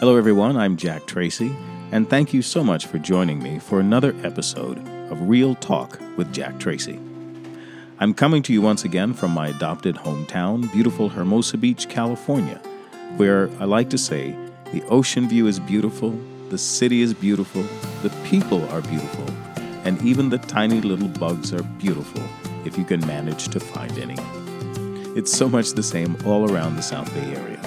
Hello, everyone. I'm Jack Tracy, and thank you so much for joining me for another episode of Real Talk with Jack Tracy. I'm coming to you once again from my adopted hometown, beautiful Hermosa Beach, California, where I like to say the ocean view is beautiful, the city is beautiful, the people are beautiful, and even the tiny little bugs are beautiful if you can manage to find any. It's so much the same all around the South Bay area.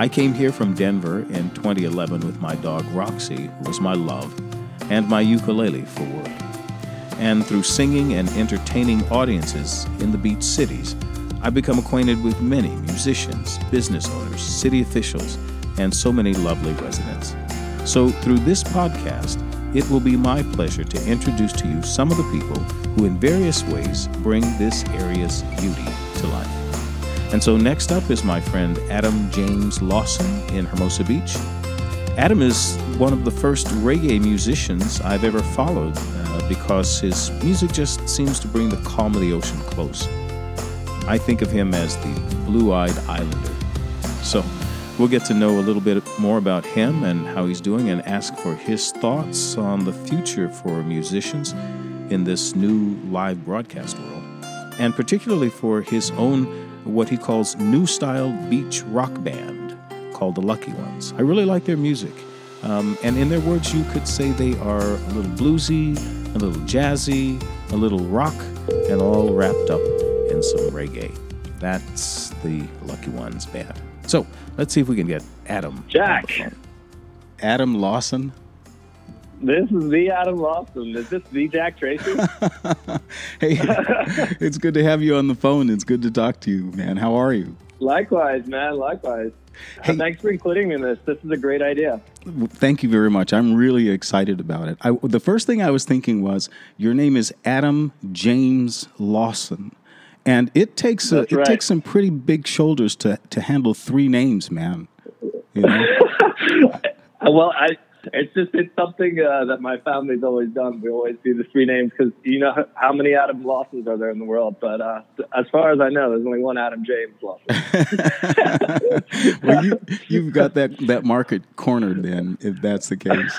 I came here from Denver in 2011 with my dog Roxy, who was my love, and my ukulele for work. And through singing and entertaining audiences in the beach cities, I've become acquainted with many musicians, business owners, city officials, and so many lovely residents. So, through this podcast, it will be my pleasure to introduce to you some of the people who, in various ways, bring this area's beauty to life. And so next up is my friend Adam James Lawson in Hermosa Beach. Adam is one of the first reggae musicians I've ever followed uh, because his music just seems to bring the calm of the ocean close. I think of him as the blue eyed islander. So we'll get to know a little bit more about him and how he's doing and ask for his thoughts on the future for musicians in this new live broadcast world, and particularly for his own what he calls new style beach rock band called the Lucky Ones. I really like their music. Um, and in their words, you could say they are a little bluesy, a little jazzy, a little rock, and all wrapped up in some reggae. That's the Lucky Ones band. So let's see if we can get Adam. Jack. Adam Lawson. This is the Adam Lawson. Is this the Jack Tracy? hey, it's good to have you on the phone. It's good to talk to you, man. How are you? Likewise, man. Likewise. Hey, thanks for including me in this. This is a great idea. Thank you very much. I'm really excited about it. I, the first thing I was thinking was your name is Adam James Lawson, and it takes a, it takes some pretty big shoulders to to handle three names, man. You know? well, I it's just it's something uh, that my family's always done. We always do the three names because you know how many Adam Lawsons are there in the world. But uh, as far as I know, there's only one Adam James Lawson. well, you you've got that that market cornered then, if that's the case.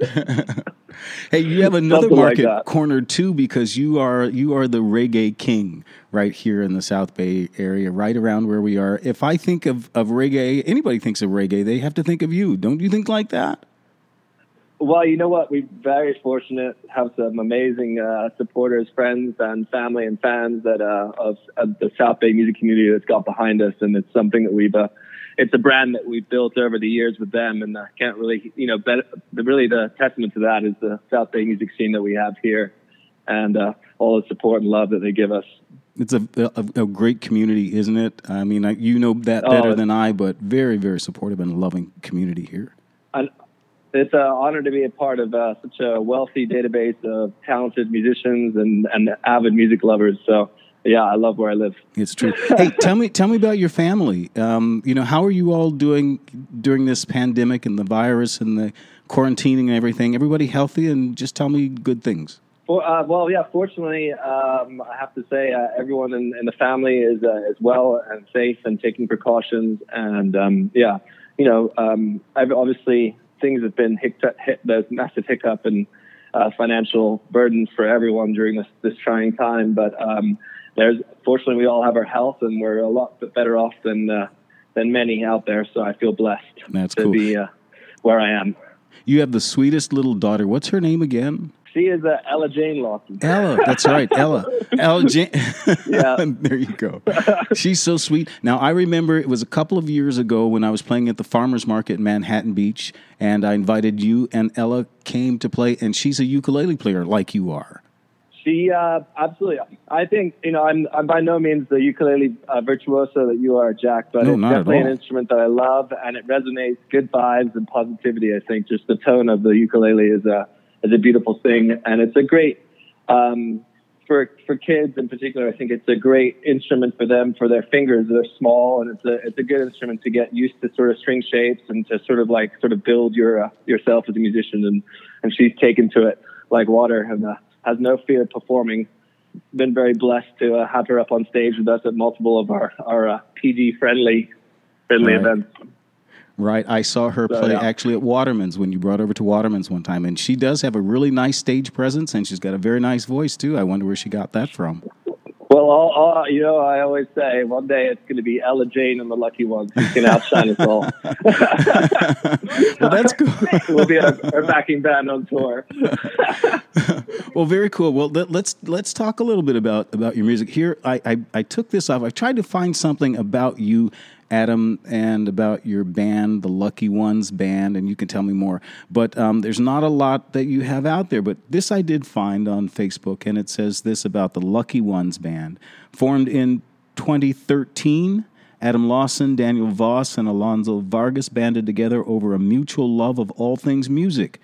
hey, you have another Something market like cornered too because you are you are the reggae king right here in the South Bay area, right around where we are. If I think of, of reggae, anybody thinks of reggae, they have to think of you. Don't you think like that? Well, you know what? We're very fortunate have some amazing uh, supporters, friends, and family and fans that uh, of, of, the South Bay music community that's got behind us, and it's something that we've. Uh, it's a brand that we've built over the years with them, and I can't really, you know, bet, really the testament to that is the South Bay music scene that we have here, and uh, all the support and love that they give us. It's a, a, a great community, isn't it? I mean, I, you know that better oh, than I, but very, very supportive and loving community here. And it's an honor to be a part of uh, such a wealthy database of talented musicians and, and avid music lovers. So yeah, I love where I live. It's true. hey, tell me, tell me about your family. Um, you know, how are you all doing during this pandemic and the virus and the quarantining and everything? Everybody healthy? And just tell me good things. Well, uh, well yeah. Fortunately, um, I have to say uh, everyone in, in, the family is uh, is well and safe and taking precautions. And um, yeah, you know, um, I've obviously things have been hit, hit there's massive hiccup and uh, financial burdens for everyone during this this trying time. But um, there's fortunately we all have our health and we're a lot better off than uh, than many out there. So I feel blessed That's to cool. be uh, where I am. You have the sweetest little daughter. What's her name again? She is uh, Ella Jane Lawson. Ella, that's right, Ella. Ella Jane. yeah, there you go. She's so sweet. Now I remember it was a couple of years ago when I was playing at the farmers market in Manhattan Beach, and I invited you and Ella came to play, and she's a ukulele player like you are. She uh, absolutely. I think you know I'm, I'm by no means the ukulele uh, virtuoso that you are, Jack, but no, it's definitely an instrument that I love, and it resonates good vibes and positivity. I think just the tone of the ukulele is a is a beautiful thing, and it's a great um, for for kids in particular. I think it's a great instrument for them for their fingers. They're small, and it's a it's a good instrument to get used to sort of string shapes and to sort of like sort of build your uh, yourself as a musician. And and she's taken to it like water and uh, has no fear of performing. Been very blessed to uh, have her up on stage with us at multiple of our our uh, PG friendly friendly right. events. Right. I saw her play yeah. actually at Waterman's when you brought over to Waterman's one time. And she does have a really nice stage presence and she's got a very nice voice too. I wonder where she got that from. Well, all, all, you know, I always say one day it's going to be Ella Jane and the Lucky Ones who can outshine us all. well, that's cool. we'll be our, our backing band on tour. well, very cool. Well, let, us let's, let's talk a little bit about about your music. Here, I, I I took this off. I tried to find something about you Adam, and about your band, the Lucky Ones band, and you can tell me more. But um, there's not a lot that you have out there. But this I did find on Facebook, and it says this about the Lucky Ones band, formed in 2013. Adam Lawson, Daniel Voss, and Alonzo Vargas banded together over a mutual love of all things music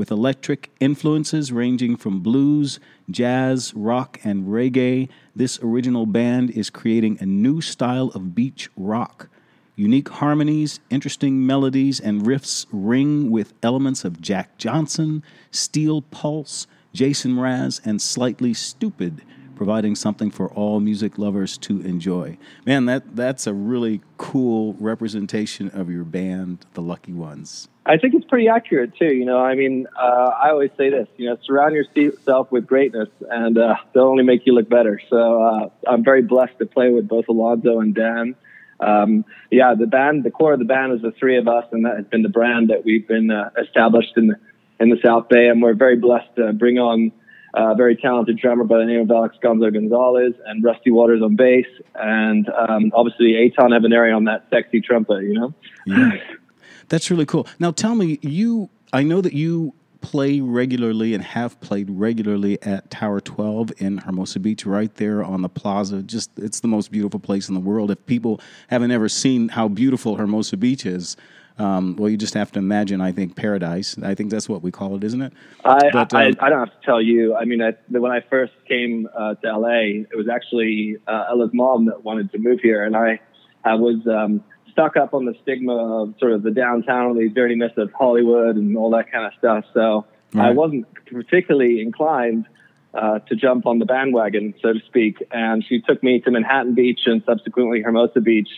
with electric influences ranging from blues, jazz, rock, and reggae. This original band is creating a new style of beach rock. Unique harmonies, interesting melodies, and riffs ring with elements of Jack Johnson, Steel Pulse, Jason Mraz, and Slightly Stoopid providing something for all music lovers to enjoy. Man, that that's a really cool representation of your band, the Lucky Ones. I think it's pretty accurate too. You know, I mean, uh, I always say this. You know, surround yourself with greatness, and uh, they'll only make you look better. So uh, I'm very blessed to play with both Alonso and Dan. Um, yeah, the band, the core of the band is the three of us, and that has been the brand that we've been uh, established in the in the South Bay, and we're very blessed to bring on a very talented drummer by the name of Alex Gonzo Gonzalez and Rusty Waters on bass, and um, obviously Eitan Evaneri on that sexy trumpet. You know, yeah, that's really cool. Now tell me, you I know that you play regularly and have played regularly at Tower 12 in Hermosa Beach, right there on the plaza. Just it's the most beautiful place in the world. If people haven't ever seen how beautiful Hermosa Beach is, um, well, you just have to imagine. I think paradise. I think that's what we call it, isn't it? I but, um, I, I, don't have to tell you. I mean, I, when I first came uh, to LA, it was actually uh, Ella's mom that wanted to move here, and I, I was um, stuck up on the stigma of sort of the downtown, the dirtiness of Hollywood, and all that kind of stuff. So right. I wasn't particularly inclined. Uh, to jump on the bandwagon, so to speak. And she took me to Manhattan Beach and subsequently Hermosa Beach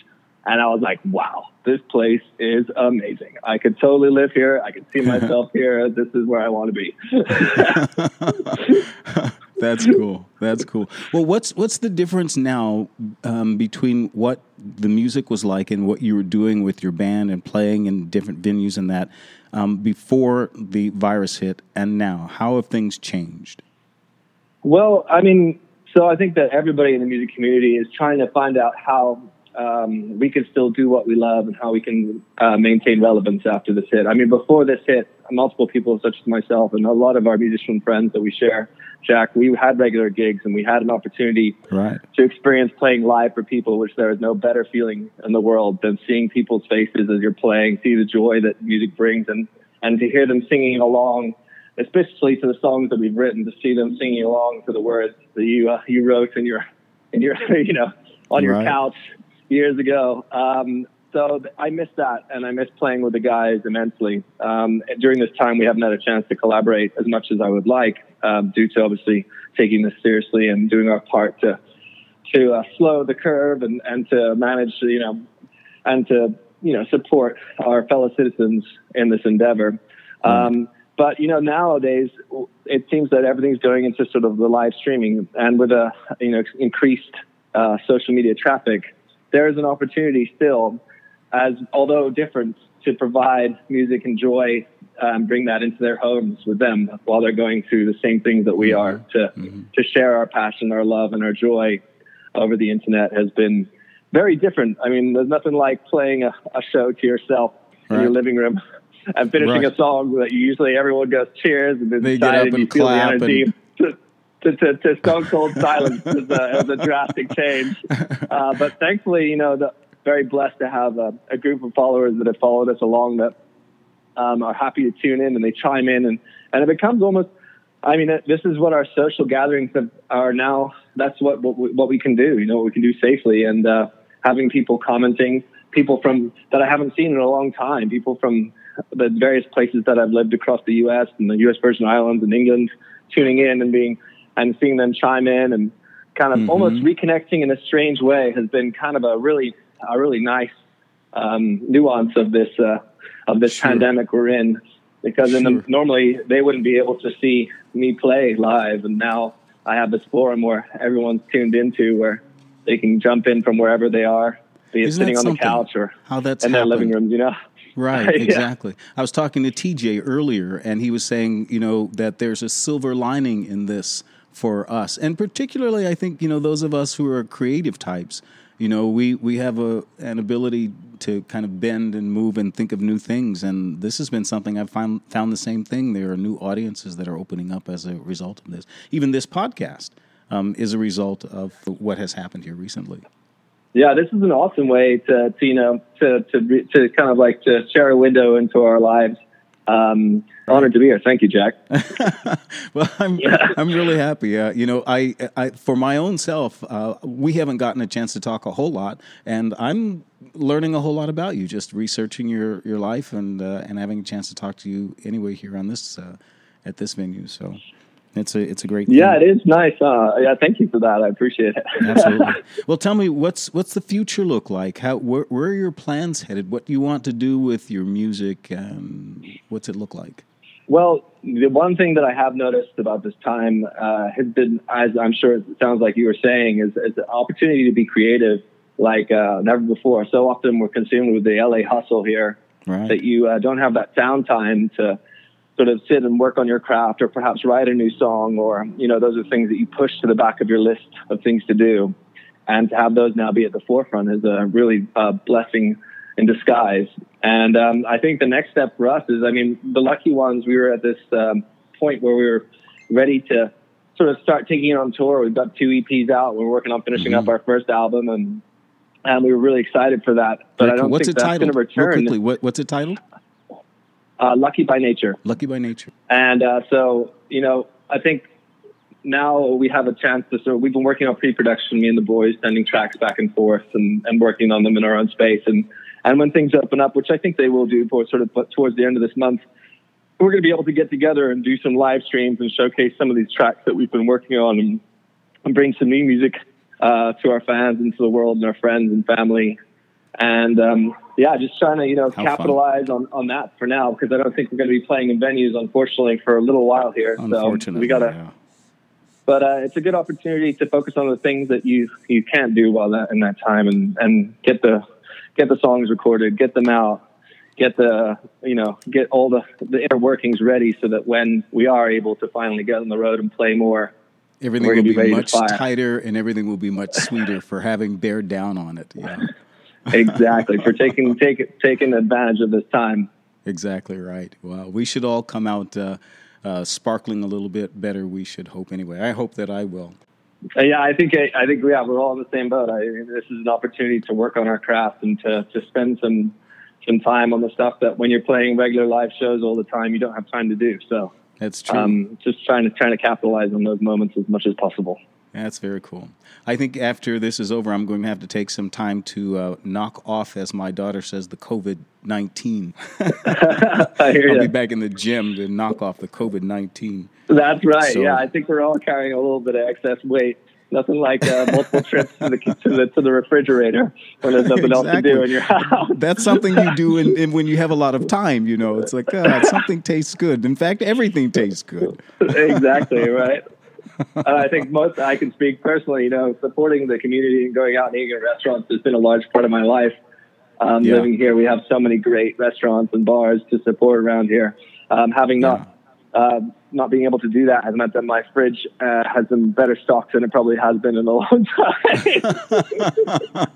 and I was like, wow, this place is amazing. I could totally live here. I could see myself here. This is where I want to be. That's cool. That's cool. Well, what's what's the difference now um, between what the music was like and what you were doing with your band and playing in different venues and that um, before the virus hit and now? How have things changed? Well, I mean, so I think that everybody in the music community is trying to find out how um, we can still do what we love and how we can uh, maintain relevance after this hit. I mean, before this hit, multiple people, such as myself and a lot of our musician friends that we share, Jack, we had regular gigs and we had an opportunity right. to experience playing live for people, which there is no better feeling in the world than seeing people's faces as you're playing, see the joy that music brings, and and to hear them singing along especially to the songs that we've written, to see them singing along to the words that you uh, you wrote in your in your you know on your right. couch years ago. Um, so I miss that, and I miss playing with the guys immensely. Um, during this time, we haven't had a chance to collaborate as much as I would like, um, due to obviously taking this seriously and doing our part to to uh, slow the curve and, and to manage, you know, and to you know support our fellow citizens in this endeavor. Um, but you know, nowadays it seems that everything's going into sort of the live streaming, and with a you know increased uh, social media traffic there is an opportunity still, as although different, to provide music and joy, um, bring that into their homes with them while they're going through the same things that we mm-hmm. are. To mm-hmm. to share our passion, our love, and our joy over the internet has been very different. I mean, there's nothing like playing a, a show to yourself right. in your living room and finishing right. a song that you usually everyone goes cheers and then they get up and, and clap and to, to, to stone cold silence was a, was a drastic change. Uh, but thankfully, you know, the, very blessed to have a, a, group of followers that have followed us along that um, are happy to tune in and they chime in and, and it becomes almost, I mean, this is what our social gatherings have, are now. That's what, what we, what we can do, you know, what we can do safely. And uh, having people commenting, people from that I haven't seen in a long time, people from the various places that I've lived across the U.S. and the U.S. Virgin Islands and England tuning in and being and seeing them chime in and kind of mm-hmm. almost reconnecting in a strange way has been kind of a really a really nice um, nuance of this uh, of this sure. pandemic we're in. Because sure. in the, normally they wouldn't be able to see me play live, and now I have this forum where everyone's tuned into where they can jump in from wherever they are, be it sitting on the couch or how that's in happened. their living room. You know. Right, exactly. yeah. I was talking to TJ earlier, and he was saying, you know, that there's a silver lining in this for us, and particularly, I think, you know, those of us who are creative types. You know, we we have a an ability to kind of bend and move and think of new things, and this has been something I've found found the same thing. There are new audiences that are opening up as a result of this. Even this podcast um, is a result of what has happened here recently yeah, this is an awesome way to, to you know to to to kind of like to share a window into our lives. Um, honored to be here. Thank you, Jack. well, I'm yeah. I'm really happy. Uh, you know, I, I for my own self, uh, we haven't gotten a chance to talk a whole lot, and I'm learning a whole lot about you, just researching your your life and uh, and having a chance to talk to you anyway here on this uh, at this venue. So it's a it's a great. Thing. Yeah, it is nice. Uh, yeah, thank you for that. I appreciate it. Absolutely. Well, tell me what's what's the future look like? How where, where are your plans headed? What do you want to do with your music? and what's it look like? Well, the one thing that I have noticed about this time uh, has been, as I'm sure it sounds like you were saying, is, is the opportunity to be creative like uh, never before. So often we're consumed with the LA hustle here right. that you uh, don't have that downtime to sort of sit and work on your craft or perhaps write a new song or you know those are things that you push to the back of your list of things to do. And to have those now be at the forefront is a really uh, blessing in disguise. And um, i think the next step for us is i mean the lucky ones we were at this um, point where we were ready to sort of start taking it on tour. We've got two eps out. We're working on finishing mm-hmm. up our first album and and we were really excited for that. But i don't what's think it that's going to return. Real quickly, what, what's it titled uh, Lucky by Nature. Lucky by Nature. And uh, so, you know, I think now we have a chance to sort of, we've been working on pre-production, me and the boys, sending tracks back and forth and, and working on them in our own space. And, and when things open up, which I think they will do for sort of towards the end of this month, we're going to be able to get together and do some live streams and showcase some of these tracks that we've been working on and, and bring some new music uh, to our fans and to the world and our friends and family. And um, yeah, just trying to you know How capitalize on, on that for now because I don't think we're going to be playing in venues unfortunately for a little while here. So we gotta. Yeah. But uh, it's a good opportunity to focus on the things that you you can't do while that in that time and and get the get the songs recorded, get them out, get the you know get all the the inner workings ready so that when we are able to finally get on the road and play more, everything will be, be much tighter and everything will be much sweeter for having bared down on it. Yeah exactly for taking taking taking advantage of this time. Exactly right. Well, we should all come out uh, uh, sparkling a little bit better. We should hope anyway. I hope that I will. Uh, yeah, I think I think yeah, we're all in the same boat. I, this is an opportunity to work on our craft and to to spend some some time on the stuff that when you're playing regular live shows all the time, you don't have time to do. So that's true. Um, just trying to trying to capitalize on those moments as much as possible. That's very cool. I think after this is over, I'm going to have to take some time to uh, knock off, as my daughter says, the COVID 19. I'll you. be back in the gym to knock off the COVID 19. That's right. So, yeah, I think we're all carrying a little bit of excess weight. Nothing like uh, multiple trips to the, to the, to the refrigerator when there's nothing exactly. else to do in your house. That's something you do in, in, when you have a lot of time. You know, it's like uh, something tastes good. In fact, everything tastes good. exactly right uh, I think most I can speak personally. You know, supporting the community and going out and eating at restaurants has been a large part of my life. Um, yeah. Living here, we have so many great restaurants and bars to support around here. Um, having not uh, not being able to do that has meant that my fridge uh, has some better stocks than it probably has been in a long time.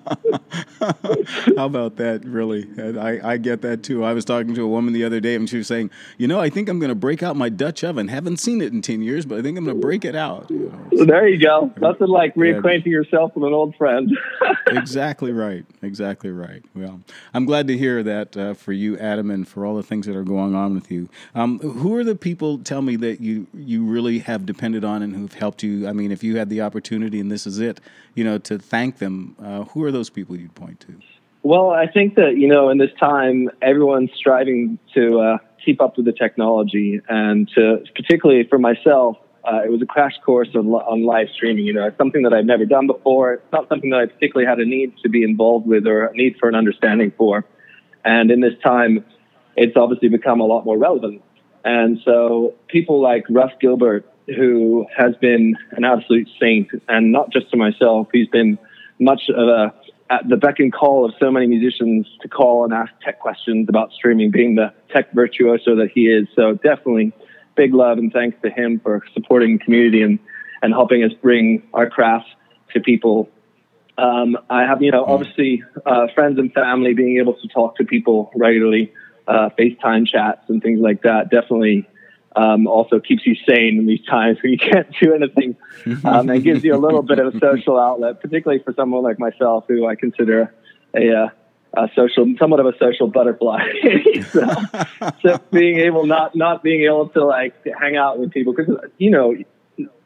How about that? Really, I, I get that too. I was talking to a woman the other day, and she was saying, "You know, I think I'm going to break out my Dutch oven. Haven't seen it in ten years, but I think I'm going to break it out." You know, so, there you go. Nothing like reacquainting yeah. yourself with an old friend. exactly right. Exactly right. Well, I'm glad to hear that uh, for you, Adam, and for all the things that are going on with you. Um, who are the people? Tell me that that you you really have depended on and who've helped you? I mean, if you had the opportunity and this is it, you know, to thank them, uh, who are those people you'd point to? Well, I think that you know, in this time, everyone's striving to uh, keep up with the technology, and to particularly for myself, uh, it was a crash course on, on live streaming. You know, it's something that I've never done before. It's not something that I particularly had a need to be involved with or a need for an understanding for. And in this time, it's obviously become a lot more relevant. And so people like Russ Gilbert, who has been an absolute saint, and not just to myself, he's been much of a at the beck and call of so many musicians to call and ask tech questions about streaming, being the tech virtuoso that he is. So definitely big love and thanks to him for supporting the community and, and helping us bring our craft to people. Um, I have, you know, mm. obviously uh, friends and family being able to talk to people regularly, uh, FaceTime chats and things like that. Definitely um, also keeps you sane in these times when you can't do anything um, and gives you a little bit of a social outlet, particularly for someone like myself who I consider a, uh, a social, somewhat of a social butterfly. so, so, being able, not, not being able to like hang out with people, because, you know,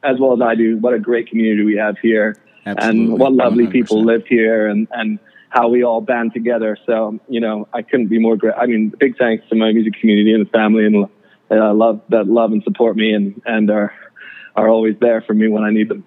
as well as I do, what a great community we have here Absolutely. and what lovely 100%. people live here and, and how we all band together. So, you know, I couldn't be more great. I mean, big thanks to my music community and the family and uh, love that love and support me and and are are always there for me when I need them.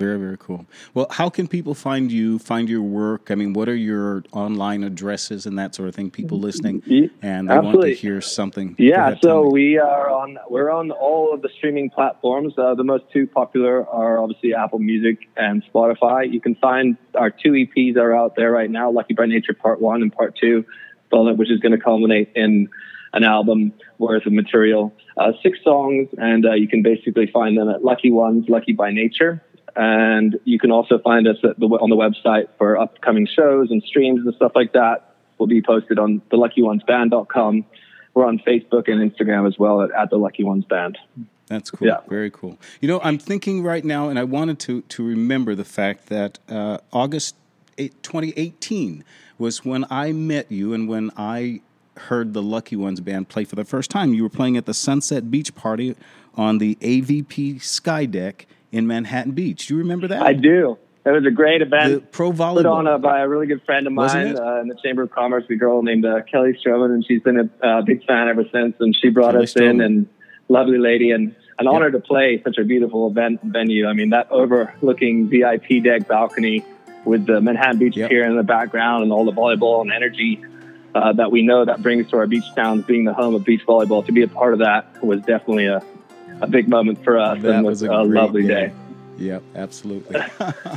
Very very cool. Well, how can people find you? Find your work? I mean, what are your online addresses and that sort of thing? People listening and they Absolutely. want to hear something. Yeah, ahead, so we are on. We're on all of the streaming platforms. Uh, the most two popular are obviously Apple Music and Spotify. You can find our two EPs are out there right now. Lucky by Nature Part One and Part Two, which is going to culminate in an album worth of material, uh, six songs, and uh, you can basically find them at Lucky Ones, Lucky by Nature. And you can also find us the, on the website for upcoming shows and streams and stuff like that. Will be posted on the luckyOnesBand.com. We're on Facebook and Instagram as well at, at the Lucky Ones Band. That's cool. Yeah. Very cool. You know, I'm thinking right now, and I wanted to to remember the fact that uh, August 8, 2018 was when I met you and when I heard the Lucky Ones band play for the first time. You were playing at the Sunset Beach Party on the AVP Sky Deck in Manhattan Beach. Do you remember that? I do. It was a great event. The pro volleyball. Put on uh, by a really good friend of mine uh, in the Chamber of Commerce, a girl named uh, Kelly Stroman, and she's been a uh, big fan ever since. And she brought Kelly us Stroman. in, and lovely lady, and an honor to play such a beautiful event venue. I mean, that overlooking VIP deck balcony with the Manhattan Beach yep. Pier in the background and all the volleyball and energy uh, that we know that brings to our beach towns, being the home of beach volleyball. To be a part of that was definitely a, a big moment for us that and was, was a, a lovely day. day. Yep, absolutely.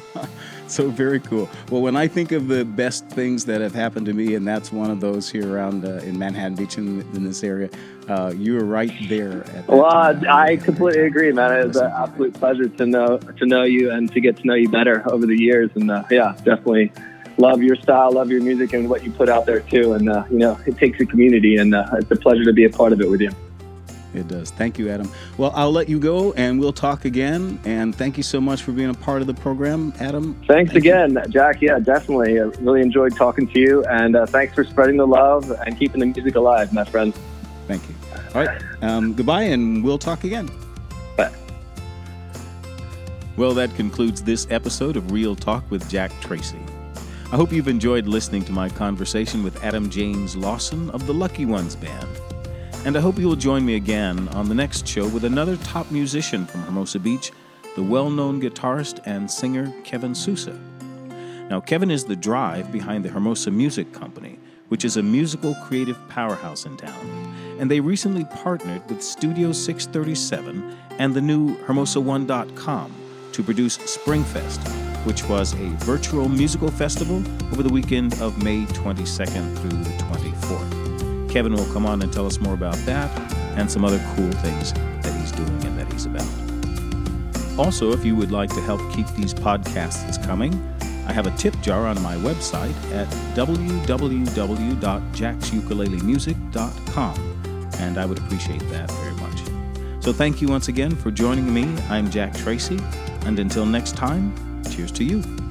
so very cool. Well, when I think of the best things that have happened to me, and that's one of those here around uh, in Manhattan Beach in, in this area, uh, you were right there. well, time. I completely agree, man. It was an absolute pleasure to know to know you and to get to know you better over the years, and uh, yeah, definitely love your style, love your music, and what you put out there too. And uh, you know, it takes a community, and uh, it's a pleasure to be a part of it with you. It does. Thank you, Adam. Well, I'll let you go, and we'll talk again. And thank you so much for being a part of the program, Adam. Thanks thank again, you. Jack. Yeah, definitely. I really enjoyed talking to you, and uh, thanks for spreading the love and keeping the music alive, my friend. Thank you. All right. Um, goodbye, and we'll talk again. Bye. Well, that concludes this episode of Real Talk with Jack Tracy. I hope you've enjoyed listening to my conversation with Adam James Lawson of the Lucky Ones Band. And I hope you will join me again on the next show with another top musician from Hermosa Beach, the well known guitarist and singer Kevin Sousa. Now, Kevin is the drive behind the Hermosa Music Company, which is a musical creative powerhouse in town. And they recently partnered with Studio 637 and the new Hermosa1.com to produce Springfest, which was a virtual musical festival over the weekend of May 22nd through the 24th. Kevin will come on and tell us more about that and some other cool things that he's doing and that he's about. Also, if you would like to help keep these podcasts coming, I have a tip jar on my website at www.jacksukulelemusic.com, and I would appreciate that very much. So, thank you once again for joining me. I'm Jack Tracy, and until next time, Cheers to you.